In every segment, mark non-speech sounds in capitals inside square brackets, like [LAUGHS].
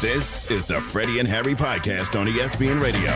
This is the Freddie and Harry podcast on ESPN Radio.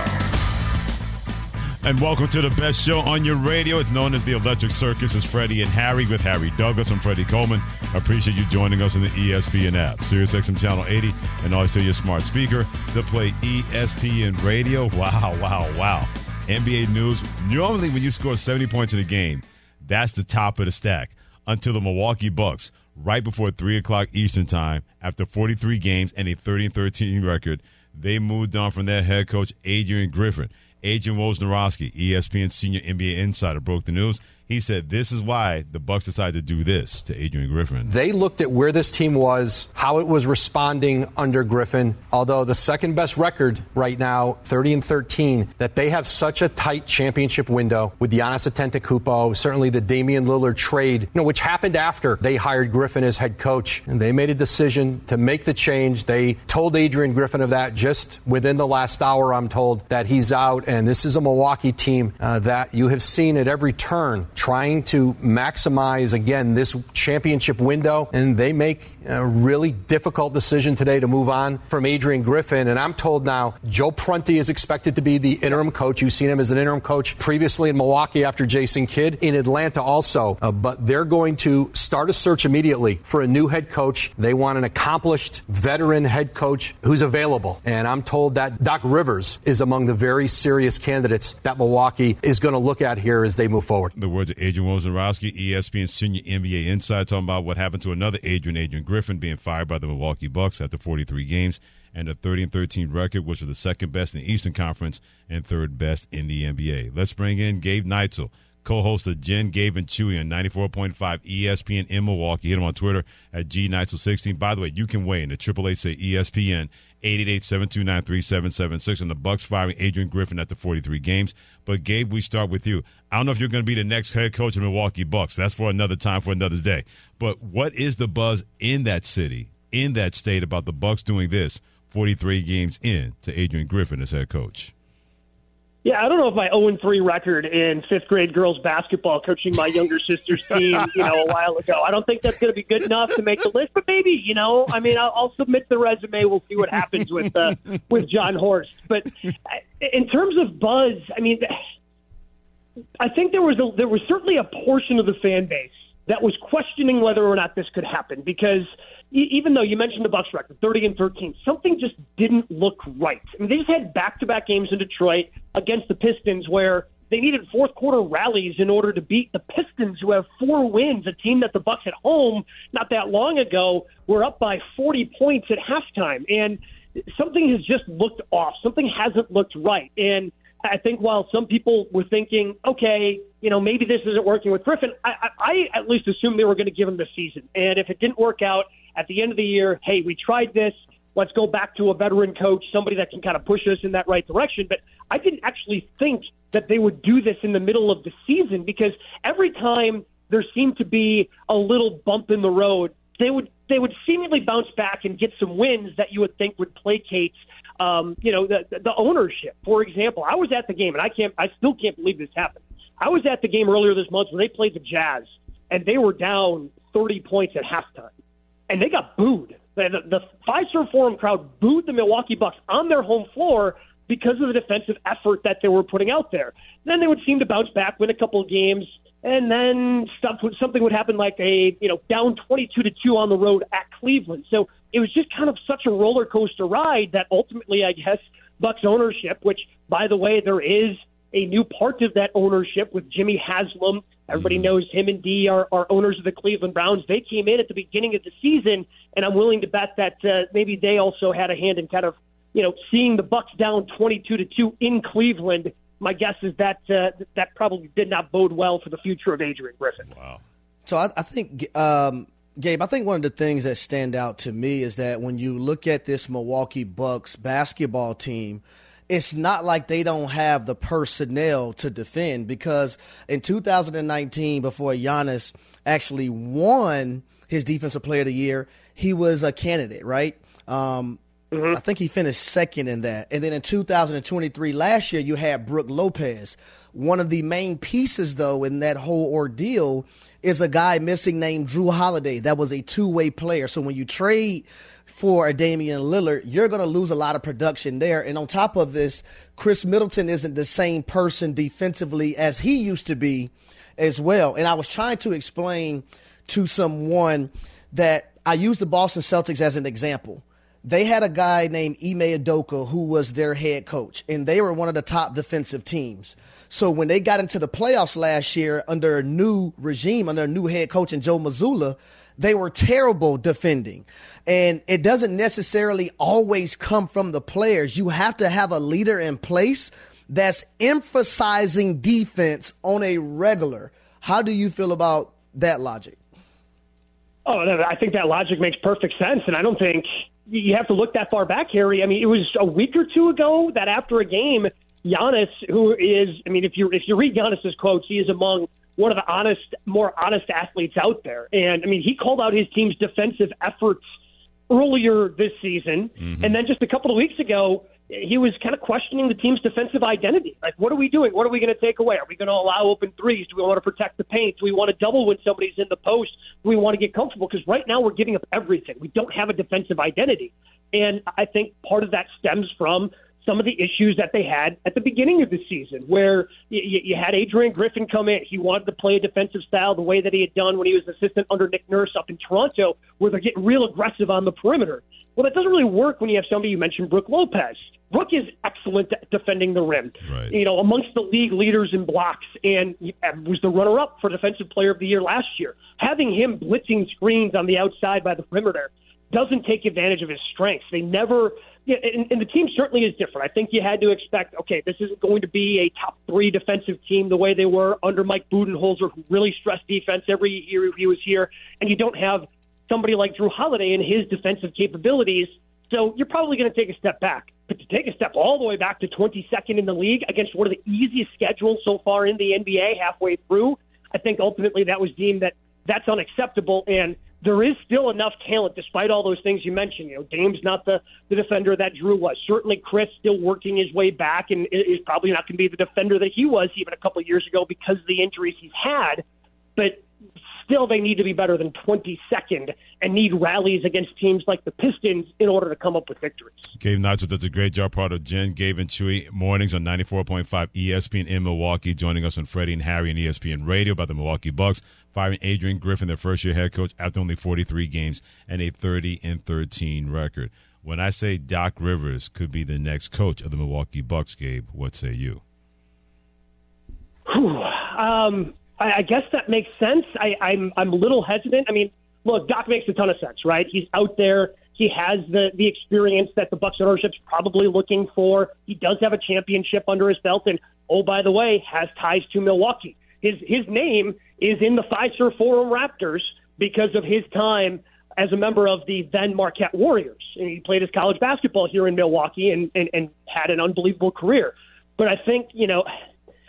And welcome to the best show on your radio. It's known as the Electric Circus. It's Freddie and Harry with Harry Douglas. I'm Freddie Coleman. I appreciate you joining us in the ESPN app, Sirius XM Channel 80, and always tell your smart speaker to play ESPN Radio. Wow, wow, wow. NBA news. Normally, when you score 70 points in a game, that's the top of the stack until the Milwaukee Bucks right before 3 o'clock Eastern Time after 43 games and a 30 13 record. They moved on from their head coach, Adrian Griffin. Adrian Wojnarowski, ESPN senior NBA insider, broke the news. He said this is why the Bucks decided to do this to Adrian Griffin. They looked at where this team was, how it was responding under Griffin. Although the second best record right now, 30 and 13, that they have such a tight championship window with Giannis Antetokounmpo, certainly the Damian Lillard trade, you know, which happened after they hired Griffin as head coach, and they made a decision to make the change. They told Adrian Griffin of that just within the last hour. I'm told that he's out, and this is a Milwaukee team uh, that you have seen at every turn trying to maximize, again, this championship window. And they make a really difficult decision today to move on from Adrian Griffin. And I'm told now Joe Prunty is expected to be the interim coach. You've seen him as an interim coach previously in Milwaukee after Jason Kidd, in Atlanta also. Uh, but they're going to start a search immediately for a new head coach. They want an accomplished veteran head coach who's available. And I'm told that Doc Rivers is among the very serious candidates that Milwaukee is going to look at here as they move forward. The words of Adrian Wojnarowski, ESPN senior NBA insider, talking about what happened to another Adrian, Adrian Griffin, being fired by the Milwaukee Bucks after 43 games and a 30 and 13 record, which was the second best in the Eastern Conference and third best in the NBA. Let's bring in Gabe Neitzel, co-host of Jen, Gabe, and Chewy on 94.5 ESPN in Milwaukee. Hit him on Twitter at G gneitzel16. By the way, you can weigh in the AAA say ESPN 888-729-3776 and the Bucks firing Adrian Griffin after 43 games. But Gabe, we start with you. I don't know if you're going to be the next head coach of Milwaukee Bucks. That's for another time, for another day. But what is the buzz in that city, in that state about the Bucks doing this 43 games in to Adrian Griffin as head coach? Yeah, I don't know if my 0 3 record in fifth grade girls basketball coaching my younger sister's team, [LAUGHS] you know, a while ago. I don't think that's going to be good enough to make the list, but maybe, you know, I mean, I'll, I'll submit the resume. We'll see what happens with uh, with Jon Horst. But in terms of buzz, I mean, I think there was a, there was certainly a portion of the fan base that was questioning whether or not this could happen because even though you mentioned the Bucks record, 30 and 13, something just didn't look right. I mean, they just had back-to-back games in Detroit against the Pistons where they needed fourth quarter rallies in order to beat the Pistons, who have four wins, a team that the Bucks at home not that long ago were up by 40 points at halftime, and something has just looked off. Something hasn't looked right, and I think while some people were thinking, okay, you know, maybe this isn't working with Griffin, I, I, I at least assumed they were going to give him the season, and if it didn't work out at the end of the year, hey, we tried this. Let's go back to a veteran coach, somebody that can kind of push us in that right direction. But I didn't actually think that they would do this in the middle of the season because every time there seemed to be a little bump in the road, they would they would seemingly bounce back and get some wins that you would think would placate um, you know, the, the ownership. For example, I was at the game, and I can't, I still can't believe this happened. I was at the game earlier this month when they played the Jazz, and they were down 30 points at halftime and they got booed. The, the, the Fiserv Forum crowd booed the Milwaukee Bucks on their home floor because of the defensive effort that they were putting out there. Then they would seem to bounce back, win a couple of games, and then stuff would, something would happen like a you know down 22 to two on the road at Cleveland. So it was just kind of such a roller coaster ride that ultimately, I guess, Bucks ownership, which by the way, there is a new part of that ownership with Jimmy Haslam Everybody mm-hmm. knows him and D are, are owners of the Cleveland Browns. They came in at the beginning of the season, and I'm willing to bet that uh, maybe they also had a hand in kind of, you know, seeing the Bucks down 22 to two in Cleveland. My guess is that uh, that probably did not bode well for the future of Adrian Griffin. Wow. So I, I think um, Gabe, I think one of the things that stand out to me is that when you look at this Milwaukee Bucks basketball team, it's not like they don't have the personnel to defend because in 2019, before Giannis actually won his Defensive Player of the Year, he was a candidate, right? Um, mm-hmm. I think he finished second in that. And then in 2023, last year, you had Brook Lopez. One of the main pieces, though, in that whole ordeal is a guy missing named Jrue Holiday. That was a two way player. So when you trade for a Damian Lillard, you're going to lose a lot of production there. And on top of this, Khris Middleton isn't the same person defensively as he used to be as well. And I was trying to explain to someone that I use the Boston Celtics as an example. They had a guy named Ime Udoka who was their head coach, and they were one of the top defensive teams. So when they got into the playoffs last year under a new regime, under a new head coach and Joe Mazzulla, they were terrible defending. And it doesn't necessarily always come from the players. You have to have a leader in place that's emphasizing defense on a regular. How do you feel about that logic? Oh, I think that logic makes perfect sense. And I don't think you have to look that far back, Harry. I mean, it was a week or two ago that after a game, Giannis, who is, I mean, if you if you read Giannis's quotes, he is among one of the honest, more honest athletes out there. And I mean, he called out his team's defensive efforts earlier this season, mm-hmm. and then just a couple of weeks ago, he was kind of questioning the team's defensive identity. Like, what are we doing? What are we going to take away? Are we going to allow open threes? Do we want to protect the paint? Do we want to double when somebody's in the post? Do we want to get comfortable? Because right now we're giving up everything. We don't have a defensive identity. And I think part of that stems from some of the issues that they had at the beginning of the season, where you, you had Adrian Griffin come in. He wanted to play a defensive style the way that he had done when he was assistant under Nick Nurse up in Toronto, where they're getting real aggressive on the perimeter. Well, that doesn't really work when you have somebody you mentioned, Brook Lopez. Brook is excellent at defending the rim. Right. You know, amongst the league leaders in blocks, and uh, was the runner-up for Defensive Player of the Year last year. Having him blitzing screens on the outside by the perimeter doesn't take advantage of his strengths. They never and, and the team certainly is different. I think you had to expect, okay, this isn't going to be a top three defensive team the way they were under Mike Budenholzer, who really stressed defense every year he was here. And you don't have somebody like Jrue Holiday and his defensive capabilities. So you're probably going to take a step back. But to take a step all the way back to 22nd in the league against one of the easiest schedules so far in the NBA halfway through, I think ultimately that was deemed that that's unacceptable. And there is still enough talent despite all those things you mentioned. You know, Dame's not the, the defender that Jrue was. Certainly, Khris still working his way back and is probably not going to be the defender that he was even a couple of years ago because of the injuries he's had. But still they need to be better than 22nd and need rallies against teams like the Pistons in order to come up with victories. Gabe Neitzel does a great job, part of Jen, Gabe, and Chewy mornings on 94.5 ESPN in Milwaukee, joining us on Freddie and Harry and ESPN Radio about the Milwaukee Bucks, firing Adrian Griffin, their first year head coach, after only 43 games and a 30 and 13 record. When I say Doc Rivers could be the next coach of the Milwaukee Bucks, Gabe, what say you? Whew, um, I, I guess that makes sense. I, I'm I'm a little hesitant. I mean, look, Doc makes a ton of sense, right? He's out there. He has the the experience that the Bucks ownership's probably looking for. He does have a championship under his belt, and oh, by the way, has ties to Milwaukee. His his name is in the Fiserv Forum Raptors because of his time as a member of the then Marquette Warriors. And he played his college basketball here in Milwaukee and, and, and had an unbelievable career. But I think, you know,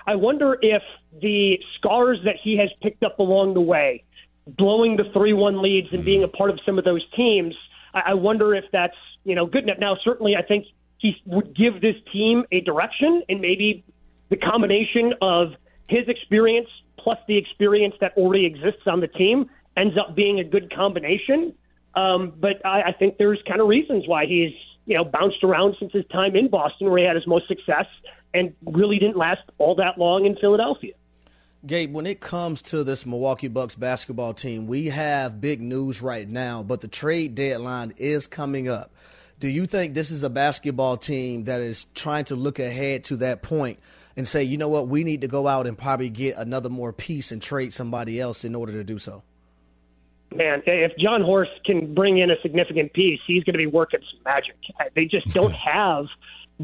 I wonder if the scars that he has picked up along the way, blowing the 3 1 leads and being a part of some of those teams, I, I wonder if that's you know good. Now, certainly, I think he would give this team a direction and maybe the combination of his experience plus the experience that already exists on the team ends up being a good combination. Um, but I, I think there's kind of reasons why he's you know bounced around since his time in Boston, where he had his most success, and really didn't last all that long in Philadelphia. Gabe, when it comes to this Milwaukee Bucks basketball team, we have big news right now, but the trade deadline is coming up. Do you think this is a basketball team that is trying to look ahead to that point and say, you know what, we need to go out and probably get another more piece and trade somebody else in order to do so? Man, if Jon Horst can bring in a significant piece, he's going to be working some magic. They just don't [LAUGHS] have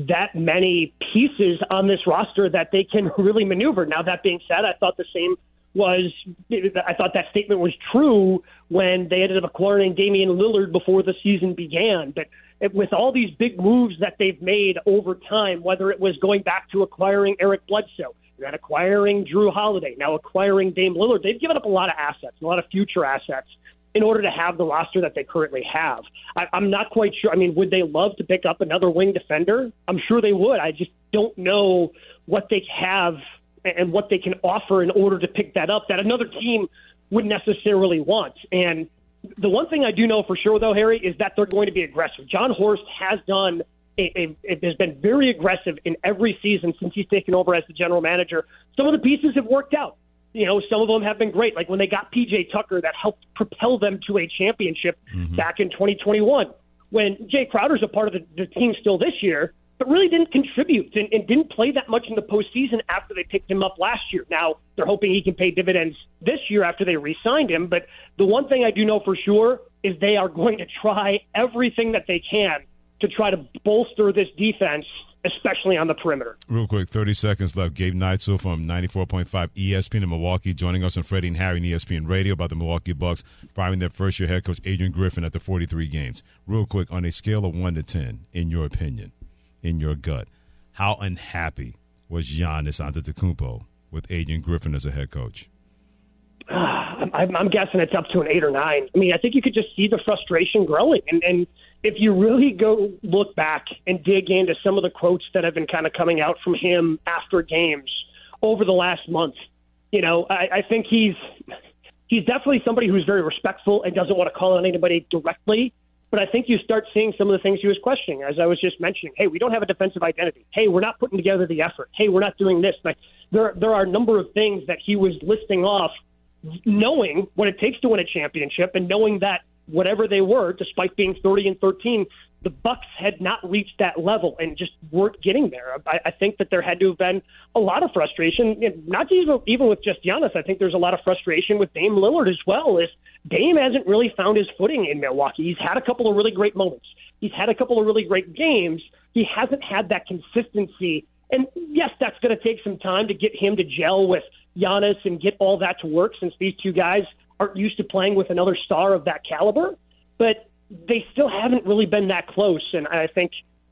that many pieces on this roster that they can [LAUGHS] really maneuver. Now, that being said, I thought the same was I thought that statement was true when they ended up acquiring Damian Lillard before the season began. But with all these big moves that they've made over time, whether it was going back to acquiring Eric Bledsoe, then acquiring Jrue Holiday, now acquiring Dame Lillard, they've given up a lot of assets, a lot of future assets in order to have the roster that they currently have. I, I'm not quite sure. I mean, would they love to pick up another wing defender? I'm sure they would. I just don't know what they have and what they can offer in order to pick that up that another team would necessarily want. And the one thing I do know for sure, though, Harry, is that they're going to be aggressive. Jon Horst has done a, has been very aggressive in every season since he's taken over as the general manager. Some of the pieces have worked out. You know, some of them have been great. Like when they got PJ Tucker, that helped propel them to a championship mm-hmm. back in 2021. When Jae Crowder's a part of the, the team still this year, but really didn't contribute and, and didn't play that much in the postseason after they picked him up last year. Now they're hoping he can pay dividends this year after they re-signed him. But the one thing I do know for sure is they are going to try everything that they can to try to bolster this defense especially on the perimeter. Real quick, 30 seconds left. Gabe Neitzel from 94.5 ESPN in Milwaukee joining us on Freddie and Harry and ESPN Radio about the Milwaukee Bucks firing their first year head coach Adrian Griffin after 43 games. Real quick, on a scale of 1 to 10, in your opinion, in your gut. How unhappy was Giannis Antetokounmpo with Adrian Griffin as a head coach? [SIGHS] I'm, I'm guessing it's up to an eight or nine. I mean, I think you could just see the frustration growing. And, and if you really go look back and dig into some of the quotes that have been kind of coming out from him after games over the last month, you know, I, I think he's he's definitely somebody who's very respectful and doesn't want to call on anybody directly. But I think you start seeing some of the things he was questioning, as I was just mentioning. Hey, we don't have a defensive identity. Hey, we're not putting together the effort. Hey, we're not doing this. Like there, there are a number of things that he was listing off, knowing what it takes to win a championship, and knowing that whatever they were, despite being 30 and 13, the Bucks had not reached that level and just weren't getting there. I, I think that there had to have been a lot of frustration, not even even with just Giannis. I think there's a lot of frustration with Dame Lillard as well. Is Dame hasn't really found his footing in Milwaukee. He's had a couple of really great moments. He's had a couple of really great games. He hasn't had that consistency. And yes, that's going to take some time to get him to gel with Giannis and get all that to work since these two guys aren't used to playing with another star of that caliber. But they still haven't really been that close. And I think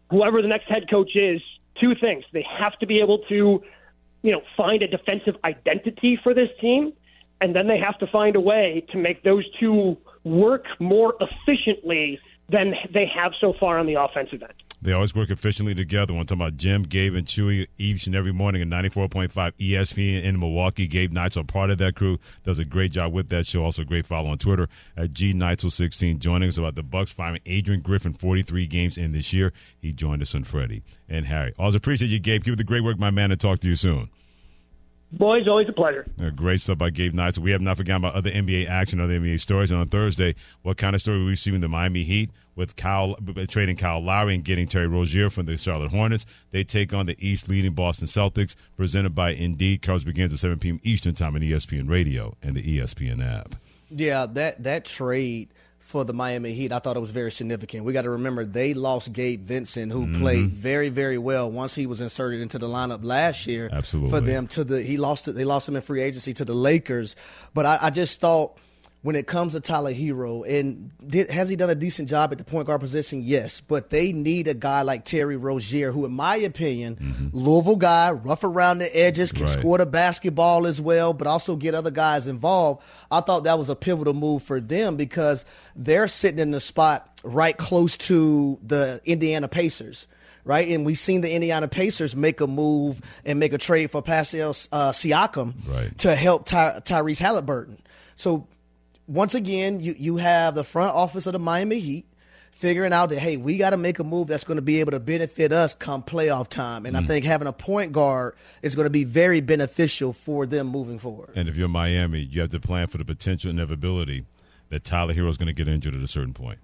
whoever the next head coach is, two things. They have to be able to, you know, find a defensive identity for this team, and then they have to find a way to make those two work more efficiently than they have so far on the offensive end. They always work efficiently together. We're talking about Jim, Gabe, and Chewy each and every morning at 94.5 ESPN in Milwaukee. Gabe Neitzel, part of that crew, does a great job with that show. Also, great follow on Twitter at G Neitzel16. Joining us about the Bucks firing Adrian Griffin 43 games in this year. He joined us on Freddie and Harry. Always appreciate you, Gabe. Keep up the great work, my man, and talk to you soon. Boys, always a pleasure. Yeah, great stuff by Gabe Neitzel. We have not forgotten about other NBA action, other NBA stories. And on Thursday, what kind of story are we receiving the Miami Heat with Kyle trading Kyle Lowry and getting Terry Rozier from the Charlotte Hornets? They take on the East leading Boston Celtics, presented by Indeed. Cards begins at 7 p.m. Eastern Time on ESPN Radio and the ESPN app. Yeah, that that trade – for the Miami Heat, I thought it was very significant. We got to remember they lost Gabe Vincent, who mm-hmm. played very, very well once he was inserted into the lineup last year. Absolutely, for them to the he lost it. They lost him in free agency to the Lakers, but I, I just thought when it comes to Tyler Herro, and did, has he done a decent job at the point guard position? Yes, but they need a guy like Terry Rozier, who, in my opinion, mm-hmm. Louisville guy, rough around the edges, can right. score the basketball as well, but also get other guys involved. I thought that was a pivotal move for them because they're sitting in the spot right close to the Indiana Pacers right? And we've seen the Indiana Pacers make a move and make a trade for Pascal uh, Siakam right. to help Ty- Tyrese Halliburton. So once again, you, you have the front office of the Miami Heat figuring out that, hey, we got to make a move that's going to be able to benefit us come playoff time. And mm. I think having a point guard is going to be very beneficial for them moving forward. And if you're Miami, you have to plan for the potential inevitability that Tyler Herro is going to get injured at a certain point.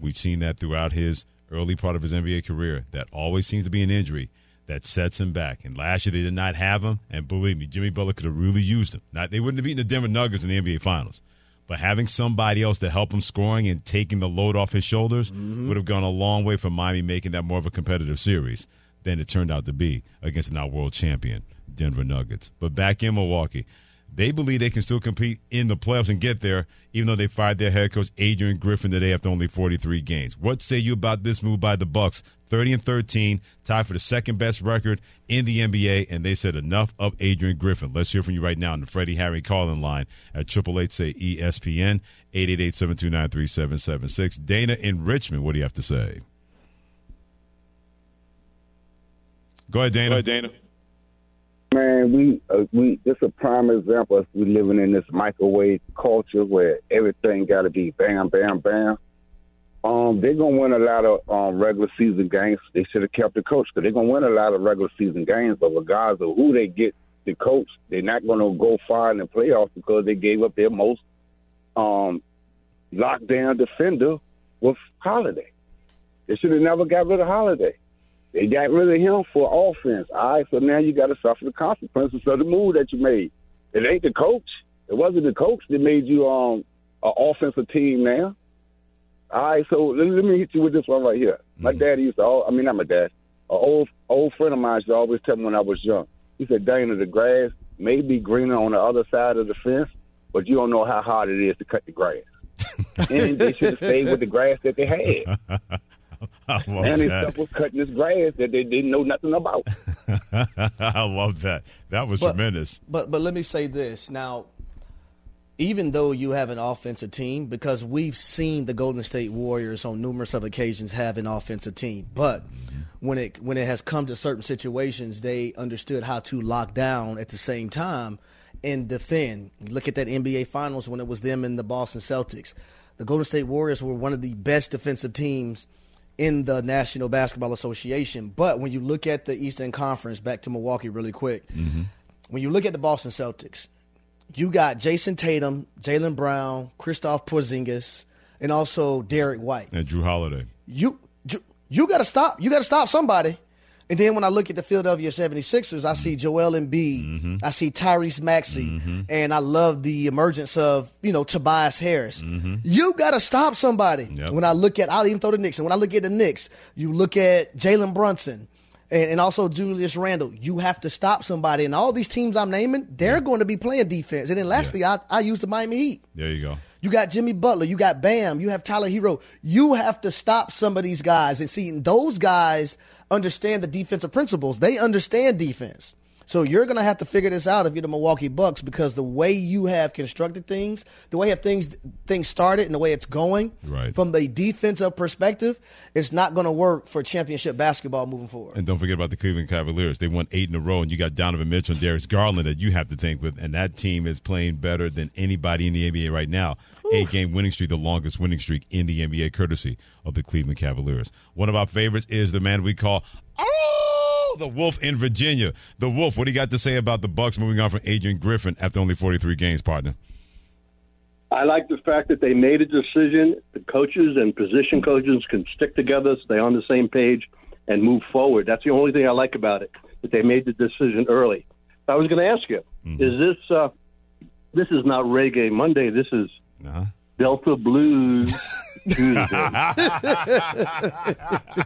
We've seen that throughout his early part of his NBA career. That always seems to be an injury that sets him back. And last year they did not have him, and believe me, Jimmy Butler could have really used him. Not, they wouldn't have beaten the Denver Nuggets in the NBA Finals. But having somebody else to help him scoring and taking the load off his shoulders mm-hmm. would have gone a long way for Miami making that more of a competitive series than it turned out to be against now world champion Denver Nuggets. But back in Milwaukee, They believe they can still compete in the playoffs and get there, even though they fired their head coach Adrian Griffin today after only 43 games. What say you about this move by the Bucks? 30 and 13, tied for the second best record in the NBA, and they said enough of Adrian Griffin. Let's hear from you right now on the Freddie Harry calling line at triple eight say ESPN 888-729-3776. Dana in Richmond, what do you have to say? Go ahead, Dana. Go ahead, Dana. Man, we uh, we it's a prime example of we living in this microwave culture where everything got to be bam, bam, bam. Um, they're gonna win a lot of um, regular season games. They should have kept the coach because they're gonna win a lot of regular season games. But regardless of who they get the coach, they're not gonna go far in the playoffs because they gave up their most um, lockdown defender with Holiday. They should have never got rid of Holiday. They got rid of him for offense. All right, so now you got to suffer the consequences of the move that you made. It ain't the coach. It wasn't the coach that made you um an offensive team now. All right, so let, let me hit you with this one right here. My Mm. dad used to, al- I mean, not my dad, an old old friend of mine used to always tell me when I was young. He said, Dana, the grass may be greener on the other side of the fence, but you don't know how hard it is to cut the grass. [LAUGHS] and they should have stayed with the grass that they had. [LAUGHS] I love And they that. stuff was cutting this grass that they didn't know nothing about. [LAUGHS] I love that. That was But- tremendous. But but let me say this now. Even though you have an offensive team, because we've seen the Golden State Warriors on numerous of occasions have an offensive team, but when it when it has come to certain situations, they understood how to lock down at the same time and defend. Look at that NBA Finals when it was them and the Boston Celtics. The Golden State Warriors were one of the best defensive teams in the National Basketball Association. But when you look at the Eastern Conference, back to Milwaukee really quick, mm-hmm. when you look at the Boston Celtics, you got Jayson Tatum, Jaylen Brown, Kristaps Porzingis, and also Derrick White. And Jrue Holiday. You you, you got to stop. You got to stop somebody. And then when I look at the Philadelphia 76ers, I see Joel Embiid, mm-hmm. I see Tyrese Maxey, mm-hmm. and I love the emergence of, you know, Tobias Harris. Mm-hmm. You got to stop somebody. Yep. When I look at, I'll even throw the Knicks. And when I look at the Knicks, you look at Jalen Brunson and, and also Julius Randle. You have to stop somebody. And all these teams I'm naming, they're mm. going to be playing defense. And then lastly, I, I use the Miami Heat. There you go. You got Jimmy Butler, you got Bam, you have Tyler Herro. You have to stop some of these guys and see those guys understand the defensive principles. They understand defense. So you're going to have to figure this out if you're the Milwaukee Bucks because the way you have constructed things, the way have things things started and the way it's going Right. from the defensive perspective, it's not going to work for championship basketball moving forward. And don't forget about the Cleveland Cavaliers. They won eight in a row, and you got Donovan Mitchell and Darius Garland that you have to think with, and that team is playing better than anybody in the NBA right now. Eight game winning streak, the longest winning streak in the NBA, courtesy of the Cleveland Cavaliers. One of our favorites is the man we call Oh, the Wolf in Virginia. The Wolf. What do you got to say about the Bucks moving on from Adrian Griffin after only forty three games, partner? I like the fact that they made a decision. The coaches and position coaches can stick together, stay on the same page, and move forward. That's the only thing I like about it. That they made the decision early. I was going to ask you: Is this uh, this is not Reggae Monday? This is Uh-huh. Delta Blues Tuesday.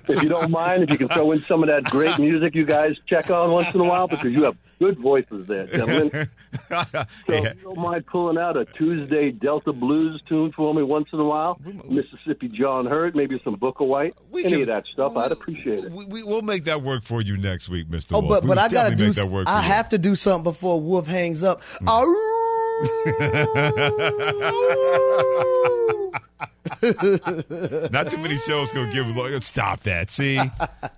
if you don't mind, if you can throw in some of that great music you guys check on once in a while, because you have good voices there, gentlemen. So Hey, if you don't mind pulling out a Tuesday Delta Blues tune for me once in a while, Mississippi John Hurt, maybe some Booker White, we any can- of that stuff, I'd appreciate it. We, we, we'll make that work for you next week, Mr. Oh, Wolf. but We but will I gotta do. that work. I for you. have to do something before Wolf hangs up. Hmm. [LAUGHS] Not too many shows gonna give. like, Stop that. See,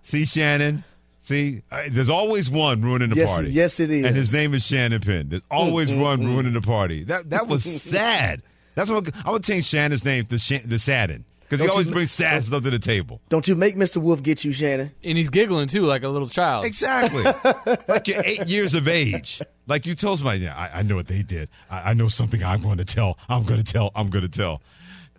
see, Shannon. See, there's always one ruining the Yes, party. yes, it is. And his name is Shannon Penn. There's always one ruining the party. That that was sad. That's what I would change Shannon's name to Shan, to Sadden because he always you- brings sad stuff to the table. Don't you make Mr. Wolf get you, Shannon? And he's giggling too, like a little child. Exactly. [LAUGHS] like you're eight years of age. Like you told somebody, yeah, I, I know what they did. I, I know something I'm going to tell. I'm going to tell. I'm going to tell.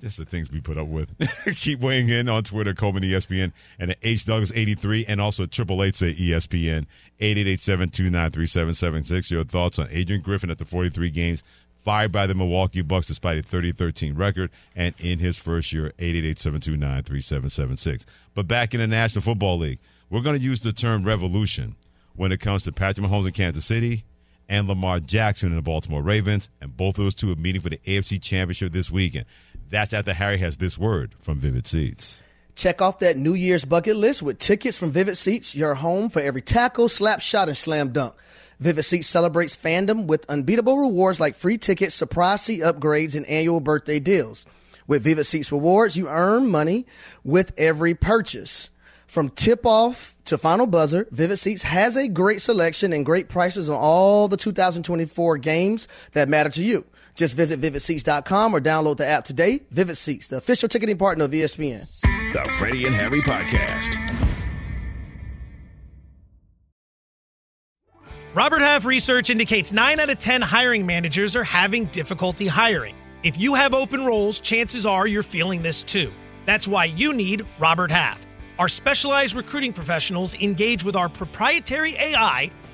Just the things we put up with. [LAUGHS] Keep weighing in on Twitter, Coleman ESPN, and at H Douglas 83, and also at Triple Eight say ESPN, 888-729-3776. Your thoughts on Adrian Griffin at the 43 games, fired by the Milwaukee Bucks despite a 30-13 record, and in his first year, 888-729-3776. But back in the National Football League, we're going to use the term revolution when it comes to Patrick Mahomes in Kansas City and Lamar Jackson in the Baltimore Ravens. And both of those two are meeting for the AFC Championship this weekend. That's after Harry has this word from Vivid Seats. Check off that New Year's bucket list with tickets from Vivid Seats, your home for every tackle, slap shot, and slam dunk. Vivid Seats celebrates fandom with unbeatable rewards like free tickets, surprise seat upgrades, and annual birthday deals. With Vivid Seats rewards, you earn money with every purchase. From tip off to final buzzer, Vivid Seats has a great selection and great prices on all the 2024 games that matter to you. Just visit vividseats.com or download the app today. Vivid Seats, the official ticketing partner of ESPN. The Freddie and Harry Podcast. Robert Half research indicates 9 out of 10 hiring managers are having difficulty hiring. If you have open roles, chances are you're feeling this too. That's why you need Robert Half. Our specialized recruiting professionals engage with our proprietary AI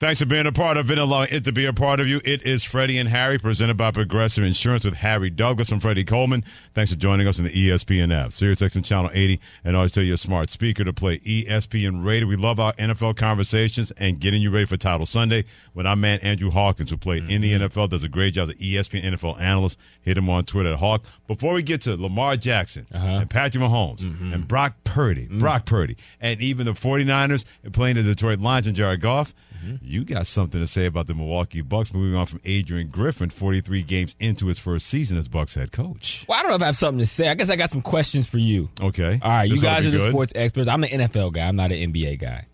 Thanks for being a part of it, allowing it to be a part of you. It is Freddie and Harry, presented by Progressive Insurance with Harry Douglas and Freddie Coleman. Thanks for joining us in the ESPN app, SiriusXM Channel 80, and always tell your smart speaker to play ESPN Radio. We love our NFL conversations and getting you ready for Title Sunday with our man Andrew Hawkins, who played in the mm-hmm. NFL, does a great job as an ESPN NFL analyst. Hit him on Twitter at Hawk. Before we get to Lamar Jackson uh-huh. and Patrick Mahomes mm-hmm. and Brock Purdy, Brock mm. Purdy, and even the 49ers and playing the Detroit Lions and Jared Goff, you got something to say about the Milwaukee Bucks moving on from Adrian Griffin 43 games into his first season as Bucks head coach. Well, I don't know if I have something to say. I guess I got some questions for you. Okay. All right, you This ought to guys be are the good. sports experts. I'm the NFL guy. I'm not an NBA guy.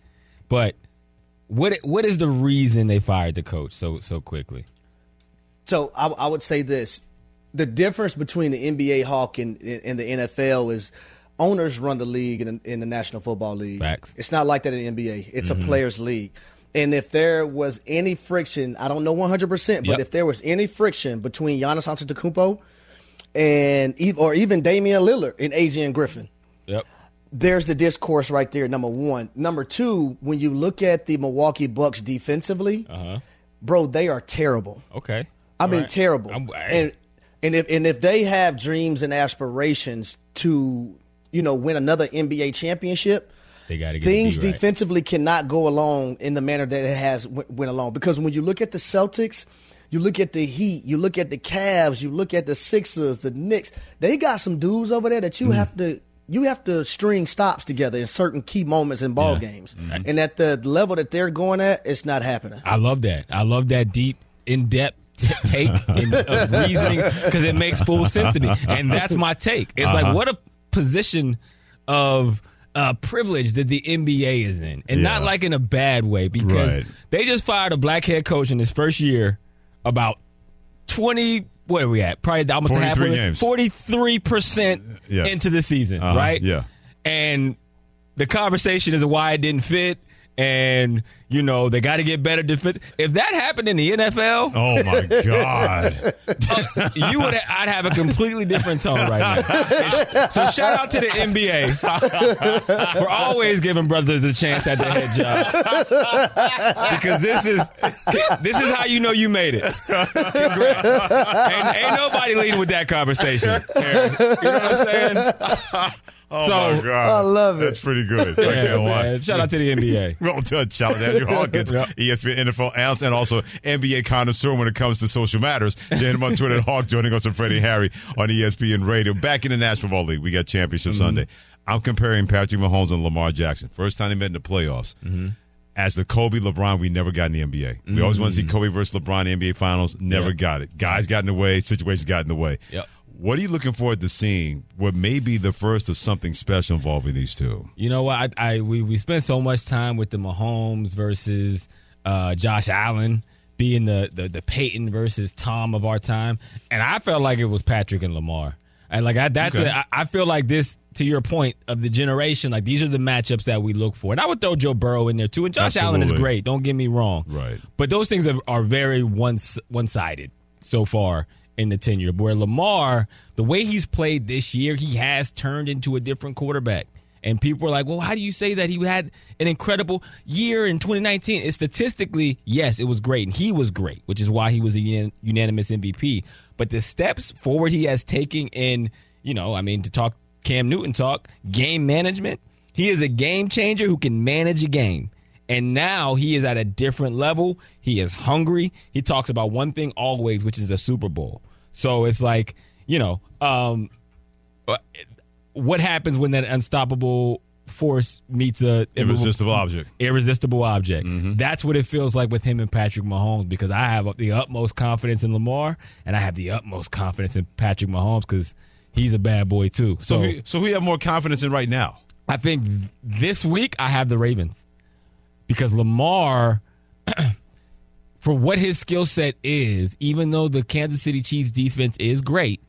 But what what is the reason they fired the coach so so quickly? So I, I would say this: the difference between the NBA Hawk and, and the NFL is owners run the league in, in the National Football League. Facts. It's not like that in the NBA. It's Mhm. a players' league. And if there was any friction, I don't know 100%, but Yep. if there was any friction between Giannis Antetokounmpo and or even Damian Lillard and Adrian Griffin, Yep. there's the discourse right there. Number one. Number two, when you look at the Milwaukee Bucks defensively, Uh-huh. bro, they are terrible. Okay. I mean, right. terrible. I'm- hey. and and if and if they have dreams and aspirations to you know win another NBA championship, They got to get things right. defensively cannot go along in the manner that it has w- went along. Because when you look at the Celtics, you look at the Heat, you look at the Cavs, you look at the Sixers, the Knicks. They got some dudes over there that Mm. you have to. You have to string stops together in certain key moments in ball Yeah. games, Mhm. and at the level that they're going at, it's not happening. I love that. I love that deep, in depth t- take [LAUGHS] and of reasoning because it makes full sense to me, and that's my take. It's Uh-huh. like what a position of uh, privilege that the NBA is in, and not like in a bad way because Right. they just fired a black head coach in his first year. About twenty, what are we at? Probably almost 43 halfway. games. Forty-three percent into the season, Uh-huh. right? Yeah. and the conversation is why it didn't fit and you know they got to get better defense. If that happened in the NFL, oh my [LAUGHS] god, [LAUGHS] you would I'd have a completely different tone right now. so shout out to the NBA for always giving brothers a chance at the head job because this is this is how you know you made it. Ain't, ain't nobody leading with that conversation. Aaron. You know what I'm saying? Oh So- my god, I love it. That's pretty good. I [LAUGHS] Yeah, can't lie. Shout out to the NBA. [LAUGHS] Well done, shout out to Andrew Hawkins, Yep. ESPN NFL analyst, and also NBA connoisseur when it comes to social matters. Join him on Twitter at [LAUGHS] Hawk, joining us on Freddie Harry on ESPN Radio. Back in the National Football League, we got Championship Mm-hmm. Sunday. I'm comparing Patrick Mahomes and Lamar Jackson. First time they met in the playoffs. Mm-hmm. As the Kobe LeBron, we never got in the NBA. We always want to see Kobe versus LeBron in the NBA Finals. Never Mm-hmm. Yep. got it. Guys got in the way. Situations got in the way. Yep. What are you looking forward to seeing? What may be the first of something special involving these two? You know what? I, I we we spent so much time with the Mahomes versus uh, Josh Allen being the, the the Peyton versus Tom of our time, and I felt like it was Patrick and Lamar. And like I, that's Okay. a, I I feel like this to your point of the generation. Like these are the matchups that we look for, and I would throw Joe Burrow in there too. And Josh Allen is great. Don't get me wrong. Right. But those things are, are very one one sided so far in the tenure. Where Lamar, the way he's played this year, he has turned into a different quarterback. And people are like, well, how do you say that he had an incredible year in 2019? It's statistically, yes, it was great. And he was great, which is why he was a unanimous MVP. But the steps forward he has taken in, you know, I mean, to talk Cam Newton talk, game management, he is a game changer who can manage a game. And now he is at a different level. He is hungry. He talks about one thing always, which is a Super Bowl. So it's like, you know, um, what happens when that unstoppable force meets a Irresistible object. irresistible object. That's what it feels like with him and Patrick Mahomes because I have the utmost confidence in Lamar and I have the utmost confidence in Patrick Mahomes because he's a bad boy too. So, So, who, so who have more confidence in right now? I think this week I have the Ravens because Lamar, [CLEARS THROAT] for what his skill set is, even though the Kansas City Chiefs defense is great,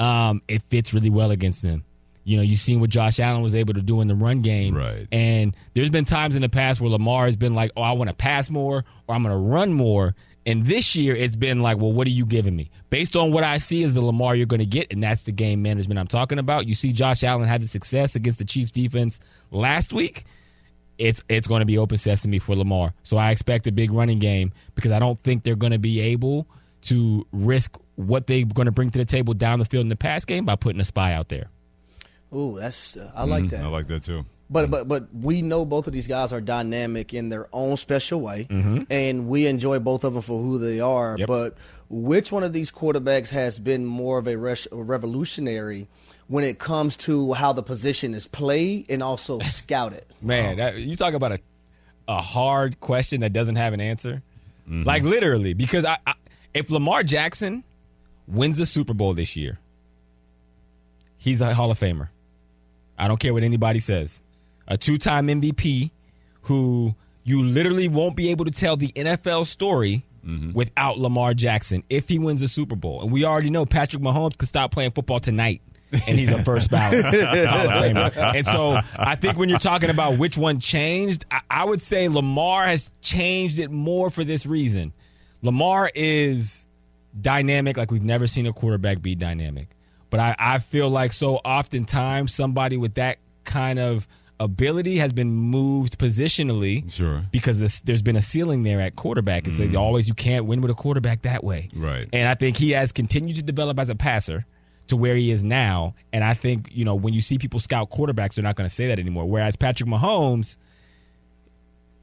um, it fits really well against them. You know, you've seen what Josh Allen was able to do in the run game. Right. And there's been times in the past where Lamar has been like, oh, I want to pass more or I'm going to run more. And this year it's been like, well, what are you giving me? Based on what I see is the Lamar you're going to get, and that's the game management I'm talking about. You see Josh Allen had the success against the Chiefs defense last week. It's it's going to be open sesame for Lamar. So I expect a big running game because I don't think they're going to be able to risk what they're going to bring to the table down the field in the pass game by putting a spy out there. Ooh, that's uh, I like that. I like that too. But but but we know both of these guys are dynamic in their own special way, Mm-hmm. and we enjoy both of them for who they are. Yep. But which one of these quarterbacks has been more of a res- revolutionary when it comes to how the position is played and also [LAUGHS] scouted? Man, that, you talk about a a hard question that doesn't have an answer. Mm-hmm. Like literally, because I, I if Lamar Jackson wins the Super Bowl this year, he's a Hall of Famer. I don't care what anybody says. A two-time MVP who you literally won't be able to tell the NFL story mm-hmm. without Lamar Jackson if he wins the Super Bowl. And we already know Patrick Mahomes could stop playing football tonight. And he's a first ballot [LAUGHS] Hall of Famer. And so I think when you're talking about which one changed, I, I would say Lamar has changed it more for this reason. Lamar is dynamic like we've never seen a quarterback be dynamic. But I, I feel like so oftentimes somebody with that kind of ability has been moved positionally Sure. because this, there's been a ceiling there at quarterback. It's like mm. always you can't win with a quarterback that way. Right. And I think he has continued to develop as a passer to where he is now. And I think, you know, when you see people scout quarterbacks, they're not going to say that anymore. Whereas Patrick Mahomes,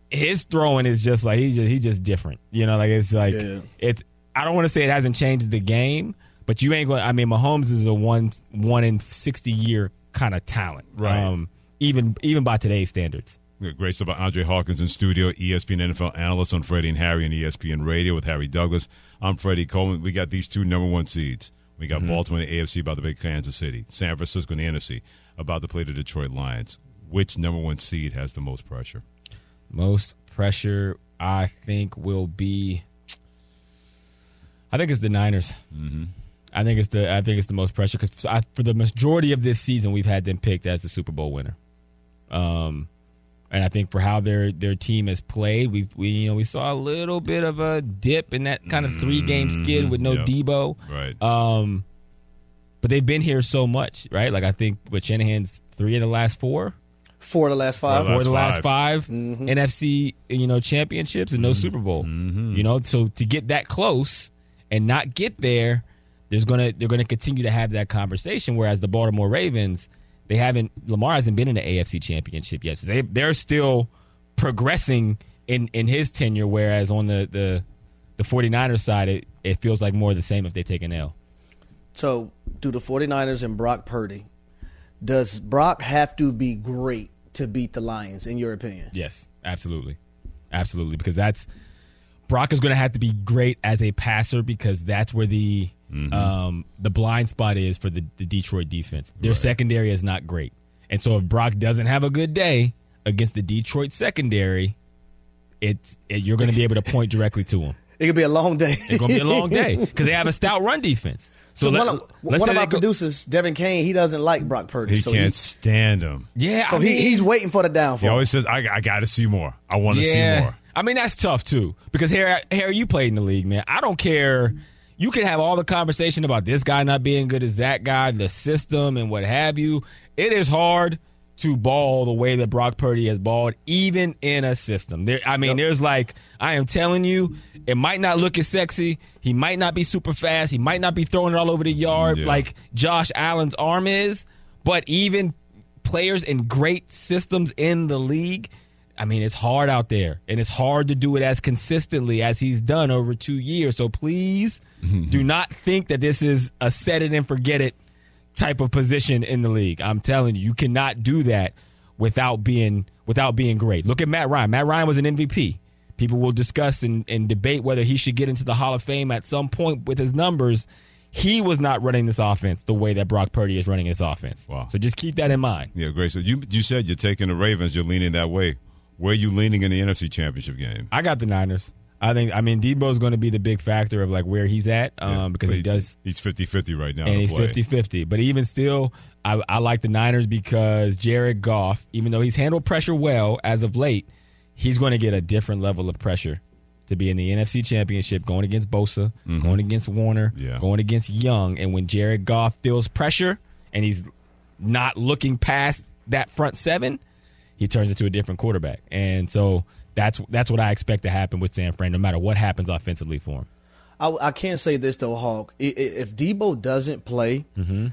his throwing is just like he's just he's just different. You know, like it's like Yeah. it's I don't want to say it hasn't changed the game, but you ain't going I mean Mahomes is a one one in 60 year kind of talent. Right. Um even even by today's standards. Great stuff by Andre Hawkins in studio, ESPN NFL analyst on Freddie and Harry and ESPN Radio with Harry Douglas. I'm Freddie Coleman. We got these two number one seeds. We got Baltimore in the AFC about to play Kansas City, San Francisco in the NFC about to play the Detroit Lions. Which number one seed has the most pressure? Most pressure, I think, will be. I think it's the Niners. Mm-hmm. I think it's the I think it's the most pressure because for the majority of this season we've had them picked as the Super Bowl winner. Um, And I think for how their their team has played, we we you know we saw a little bit of a dip in that kind of three game skid with no mm-hmm. yep. Deebo. Right. Um, but they've been here so much, right? Like I think with Shanahan's three of the last four, Four of the last five. Four four of the last five. Mm-hmm. 5 NFC you know championships and no mm-hmm. Super Bowl. You know, so to get that close and not get there, there's gonna they're gonna continue to have that conversation. Whereas the Baltimore Ravens, they haven't Lamar hasn't been in the AFC Championship yet, so they they're still progressing in in his tenure. Whereas on the the the 49ers side, it, it feels like more of the same if they take an L. So, do the 49ers and Brock Purdy, does Brock have to be great to beat the Lions, in your opinion? Yes, absolutely, absolutely. Because that's Brock is going to have to be great as a passer because that's where the um, the blind spot is for the, the Detroit defense. Their secondary is not great, and so if Brock doesn't have a good day against the Detroit secondary, it's it, you're going to be able to point directly to him. [LAUGHS] It could be a long day. It's going to be a long day [LAUGHS] because they have a stout run defense. So, let- one of, let's one say of our go- producers, Devin Kane, he doesn't like Brock Purdy. He so can't stand him. yeah, so I he, he's waiting for the downfall. He always says, I, I got to see more. I want to see more. I mean, that's tough too. Because Harry, Harry, you played in the league, man. I don't care. You can have all the conversation about this guy not being good as that guy, the system, and what have you. It is hard to ball the way that Brock Purdy has balled, even in a system. There, I mean, there's like, I am telling you, it might not look as sexy. He might not be super fast. He might not be throwing it all over the yard Yeah. like Josh Allen's arm is. But even players in great systems in the league, I mean, it's hard out there, and it's hard to do it as consistently as he's done over two years. So please mm-hmm. do not think that this is a set it and forget it type of position in the league. I'm telling you, you cannot do that without being without being great. Look at Matt Ryan. Matt Ryan was an MVP. People will discuss and, and debate whether he should get into the Hall of Fame at some point with his numbers. He was not running this offense the way that Brock Purdy is running his offense. Wow. So just keep that in mind. Yeah, great. So you you said you're taking the Ravens. You're leaning that way. Where are you leaning in the NFC Championship game? I got the Niners. I think. I mean, Deebo's going to be the big factor of like where he's at um, Yeah, because but he does, He's 50-50 right now. and he's play. 50-50. But even still, I, I like the Niners because Jared Goff, even though he's handled pressure well as of late, he's going to get a different level of pressure to be in the NFC Championship, going against Bosa, going against Warner, Mm-hmm. Yeah. going against Young, and when Jared Goff feels pressure and he's not looking past that front seven, he turns into a different quarterback. And so that's that's what I expect to happen with San Fran, no matter what happens offensively for him. I, I can't say this though, Hawk. If Deebo doesn't play, Mm-hmm.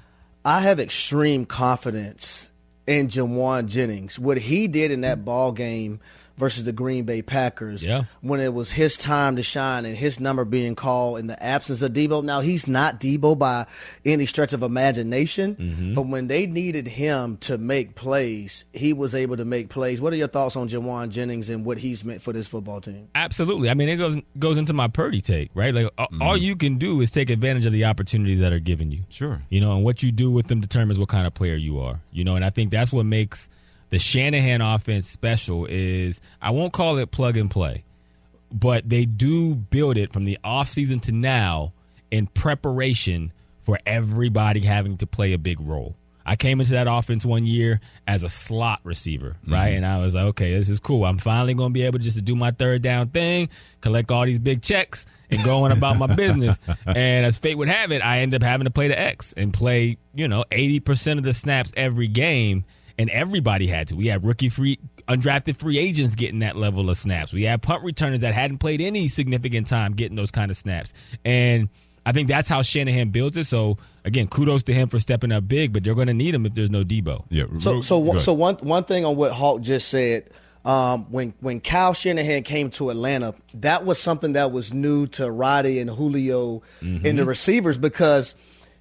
I have extreme confidence in Jauan Jennings. What he did in that ball game versus the Green Bay Packers, Yeah. when it was his time to shine and his number being called in the absence of Deebo. Now he's not Deebo by any stretch of imagination, Mm-hmm. but when they needed him to make plays, he was able to make plays. What are your thoughts on Jauan Jennings and what he's meant for this football team? Absolutely. I mean, it goes goes into my Purdy take, right? Like a- all you can do is take advantage of the opportunities that are given you. Sure. You know, and what you do with them determines what kind of player you are. You know, and I think that's what makes the Shanahan offense special is I won't call it plug and play, but they do build it from the offseason to now in preparation for everybody having to play a big role. I came into that offense one year as a slot receiver, right? Mm-hmm. And I was like, okay, this is cool. I'm finally going to be able to just to do my third down thing, collect all these big checks, and go on about my business. [LAUGHS] And as fate would have it, I ended up having to play the X and play, you know, 80% of the snaps every game. And everybody had to. We had rookie free, undrafted free agents getting that level of snaps. We had punt returners that hadn't played any significant time getting those kind of snaps. And I think that's how Shanahan builds it. So again, kudos to him for stepping up big, but they're going to need him if there's no Deebo. Yeah. So so so one one thing on what Hawk just said. Um, when when Kyle Shanahan came to Atlanta, that was something that was new to Roddy and Julio and the receivers because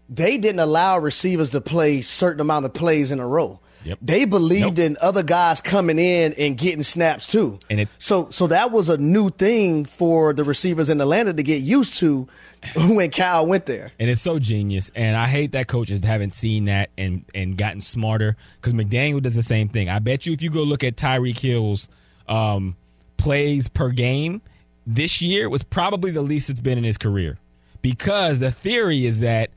they didn't allow receivers to play certain amount of plays in a row. Yep. They believed Nope. in other guys coming in and getting snaps too. And it- so so that was a new thing for the receivers in Atlanta to get used to [LAUGHS] when Kyle went there. And it's so genius. And I hate that coaches haven't seen that and, and gotten smarter because McDaniel does the same thing. I bet you if you go look at Tyreek Hill's um, plays per game this year was probably the least it's been in his career because the theory is that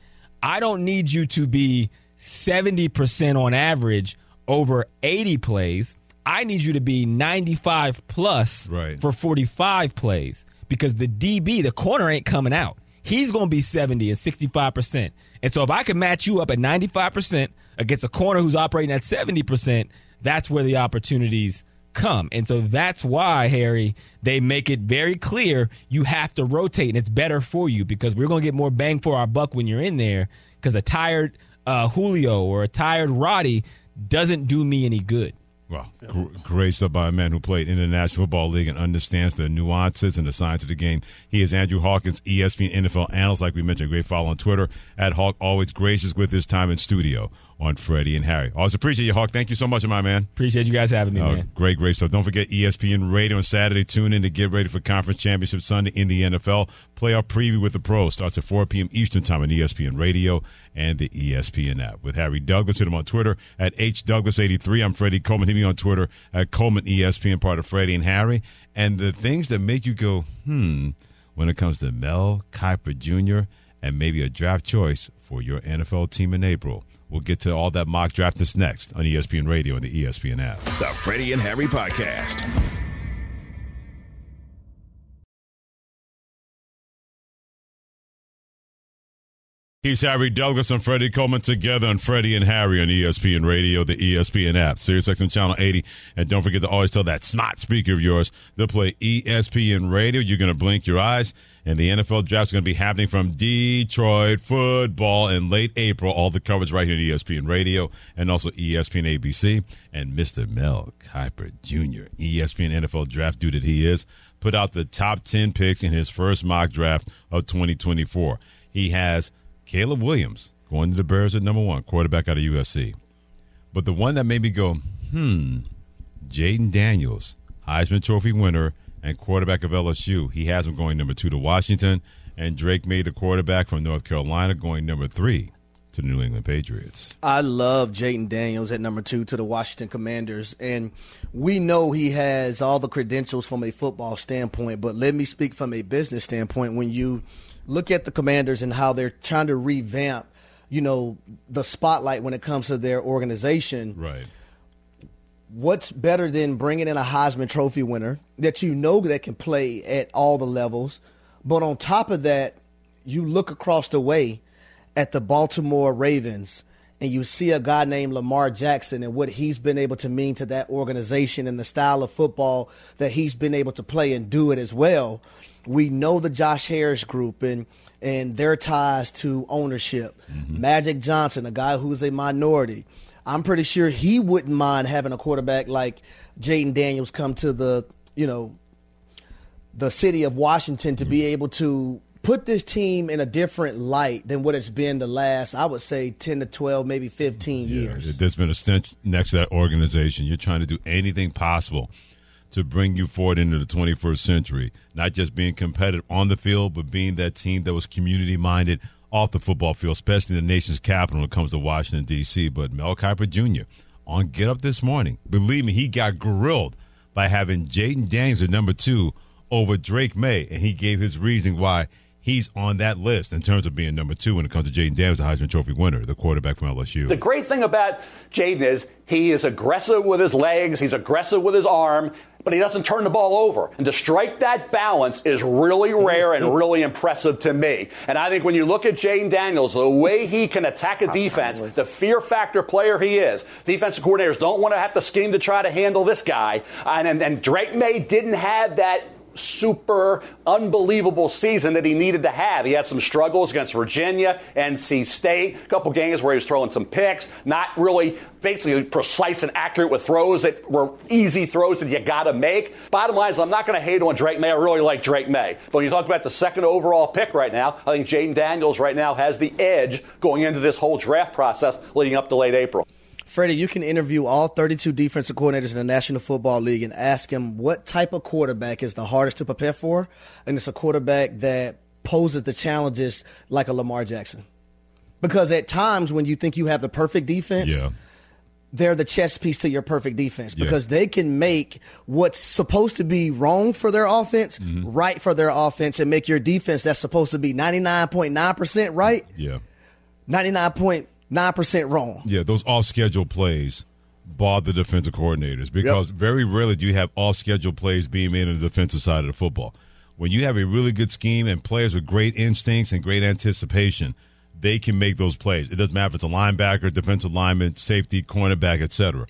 I don't need you to be 70% on average over 80 plays. I need you to be 95 plus Right. for 45 plays because the DB, the corner ain't coming out. He's going to be 70 and 65%. And so if I can match you up at 95% against a corner who's operating at 70%, that's where the opportunities come. And so that's why, Harry, they make it very clear you have to rotate and it's better for you because we're going to get more bang for our buck when you're in there because a tired uh, Julio or a tired Roddy doesn't do me any good. Well, gr- great stuff by a man who played in the National Football League and understands the nuances and the science of the game. He is Andrew Hawkins, ESPN NFL analyst, like we mentioned. Great follow on Twitter at Hawk. Always gracious with his time in studio on Freddie and Harry. I always appreciate you, Hawk. Thank you so much, my man. Appreciate you guys having me, Oh, man. Great, great stuff. Don't forget ESPN Radio on Saturday. Tune in to get ready for Conference Championship Sunday in the NFL. Playoff preview with the pros starts at 4 p.m. Eastern Time on ESPN Radio and the ESPN app. With Harry Douglas, hit him on Twitter at HDouglas83. I'm Freddie Coleman. Hit me on Twitter at Coleman ESPN, part of Freddie and Harry. And the things that make you go, hmm, when it comes to Mel Kiper Jr. and maybe a draft choice for your NFL team in April. We'll get to all that mock draft this next on ESPN Radio and the ESPN app. The Freddie and Harry Podcast. He's Harry Douglas and Freddie Coleman together on Freddie and Harry on ESPN Radio, the ESPN app, SiriusXM Channel 80. And don't forget to always tell that snot speaker of yours to play ESPN Radio. You're going to blink your eyes. And the NFL draft is going to be happening from Detroit football in late April. All the coverage right here on ESPN Radio and also ESPN ABC. And Mr. Mel Kiper Jr., ESPN NFL draft dude that he is, put out the top 10 picks in his first mock draft of 2024. He has Caleb Williams going to the Bears at number one, quarterback out of USC. But the one that made me go, hmm, Jayden Daniels, Heisman Trophy winner and quarterback of LSU. He has him going number two to Washington, and Drake Maye the quarterback from North Carolina going number three to the New England Patriots. I love Jayden Daniels at number two to the Washington Commanders. And we know he has all the credentials from a football standpoint, but let me speak from a business standpoint. When you look at the Commanders and how they're trying to revamp, you know, the spotlight when it comes to their organization, Right. what's better than bringing in a Heisman Trophy winner that you know that can play at all the levels, but on top of that, you look across the way at the Baltimore Ravens and you see a guy named Lamar Jackson and what he's been able to mean to that organization and the style of football that he's been able to play and do it as well. We know the Josh Harris group and and their ties to ownership. Mm-hmm. Magic Johnson, a guy who's a minority. I'm pretty sure he wouldn't mind having a quarterback like Jayden Daniels come to the, you know, the city of Washington to be mm-hmm. able to put this team in a different light than what it's been the last, I would say, 10 to 12, maybe 15 years. There's been a stench next to that organization. You're trying to do anything possible to bring you forward into the 21st century, not just being competitive on the field, but being that team that was community minded off the football field, especially in the nation's capital when it comes to Washington, D.C. But Mel Kiper Jr. on Get Up this morning, believe me, he got grilled by having Jayden Daniels at number two over Drake Maye, and he gave his reason why he's on that list in terms of being number two when it comes to Jayden Daniels, the Heisman Trophy winner, the quarterback from LSU. The great thing about Jayden is he is aggressive with his legs, he's aggressive with his arm, but he doesn't turn the ball over. And to strike that balance is really rare and really impressive to me. And I think when you look at Jayden Daniels, the way he can attack a defense, the fear factor player he is, defensive coordinators don't want to have to scheme to try to handle this guy. And, and, and Drake Maye didn't have that super unbelievable season that he needed to have. He had some struggles against Virginia, NC State, a couple games where he was throwing some picks, not really basically precise and accurate with throws that were easy throws that you got to make. Bottom line is, I'm not going to hate on Drake Maye. I really like Drake Maye. But when you talk about the second overall pick right now, I think Jayden Daniels right now has the edge going into this whole draft process leading up to late April. Freddie, you can interview all 32 defensive coordinators in the National Football League and ask them what type of quarterback is the hardest to prepare for, and it's a quarterback that poses the challenges like a Lamar Jackson. Because at times when you think you have the perfect defense, Yeah. they're the chess piece to your perfect defense Yeah. because they can make what's supposed to be wrong for their offense Mm-hmm. right for their offense and make your defense that's supposed to be 99.9% right Yeah. 99.9% wrong. Yeah, those off schedule plays bother defensive coordinators because yep. very rarely do you have off schedule plays being made on the defensive side of the football. When you have a really good scheme and players with great instincts and great anticipation, they can make those plays. It doesn't matter if it's a linebacker, defensive lineman, safety, cornerback, etc.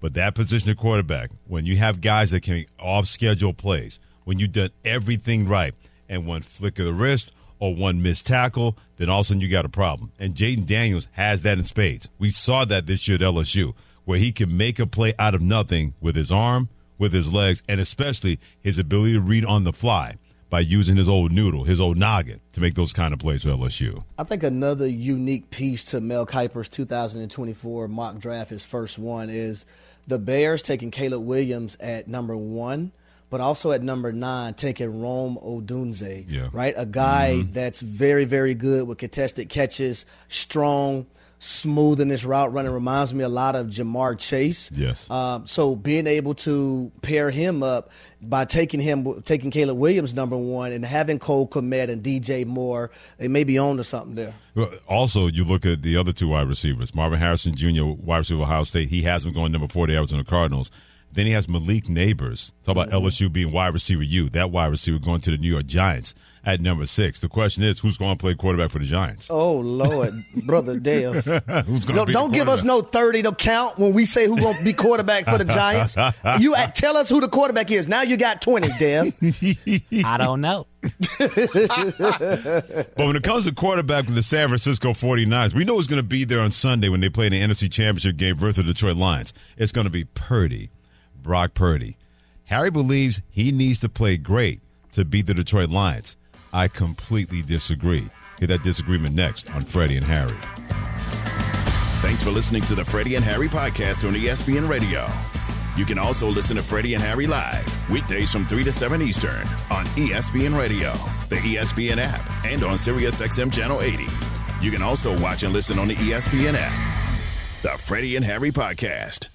But that position of quarterback, when you have guys that can make off schedule plays, when you've done everything right, and one flick of the wrist or one missed tackle, then all of a sudden you got a problem. And Jayden Daniels has that in spades. We saw that this year at LSU, where he can make a play out of nothing with his arm, with his legs, and especially his ability to read on the fly by using his old noodle, his old noggin, to make those kind of plays for LSU. I think another unique piece to Mel Kiper's 2024 mock draft, his first one, is the Bears taking Caleb Williams at number one but also at number nine, taking Rome Odunze, yeah. right? A guy mm-hmm. that's very, very good with contested catches, strong, smooth in his route running. Reminds me a lot of Ja'Marr Chase. Yes. Um, so being able to pair him up by taking him, taking Caleb Williams number one, and having Cole Kmet and DJ Moore, they may be on to something there. Well, also, you look at the other two wide receivers, Marvin Harrison Jr., wide receiver Ohio State. He has him going number hours on the Cardinals. Then he has Malik Nabers. Talk about mm-hmm. LSU being wide receiver U. That wide receiver going to the New York Giants at number six. The question is, who's going to play quarterback for the Giants? Oh Lord, [LAUGHS] brother Dale. who's going to Don't give us no thirty to count when we say who's going to be quarterback for the Giants. [LAUGHS] you tell us who the quarterback is. Now you got twenty, Dale. [LAUGHS] I don't know. but when it comes to quarterback with the San Francisco 49ers, we know it's going to be there on Sunday when they play in the NFC Championship game versus the Detroit Lions. It's going to be Purdy. Brock Purdy. Harry believes he needs to play great to beat the Detroit Lions. I completely disagree. Hear that disagreement next on Freddie and Harry. Thanks for listening to the Freddie and Harry podcast on ESPN Radio. You can also listen to Freddie and Harry live weekdays from 3 to 7 Eastern on ESPN Radio, the ESPN app, and on SiriusXM Channel 80. You can also watch and listen on the ESPN app. The Freddie and Harry podcast.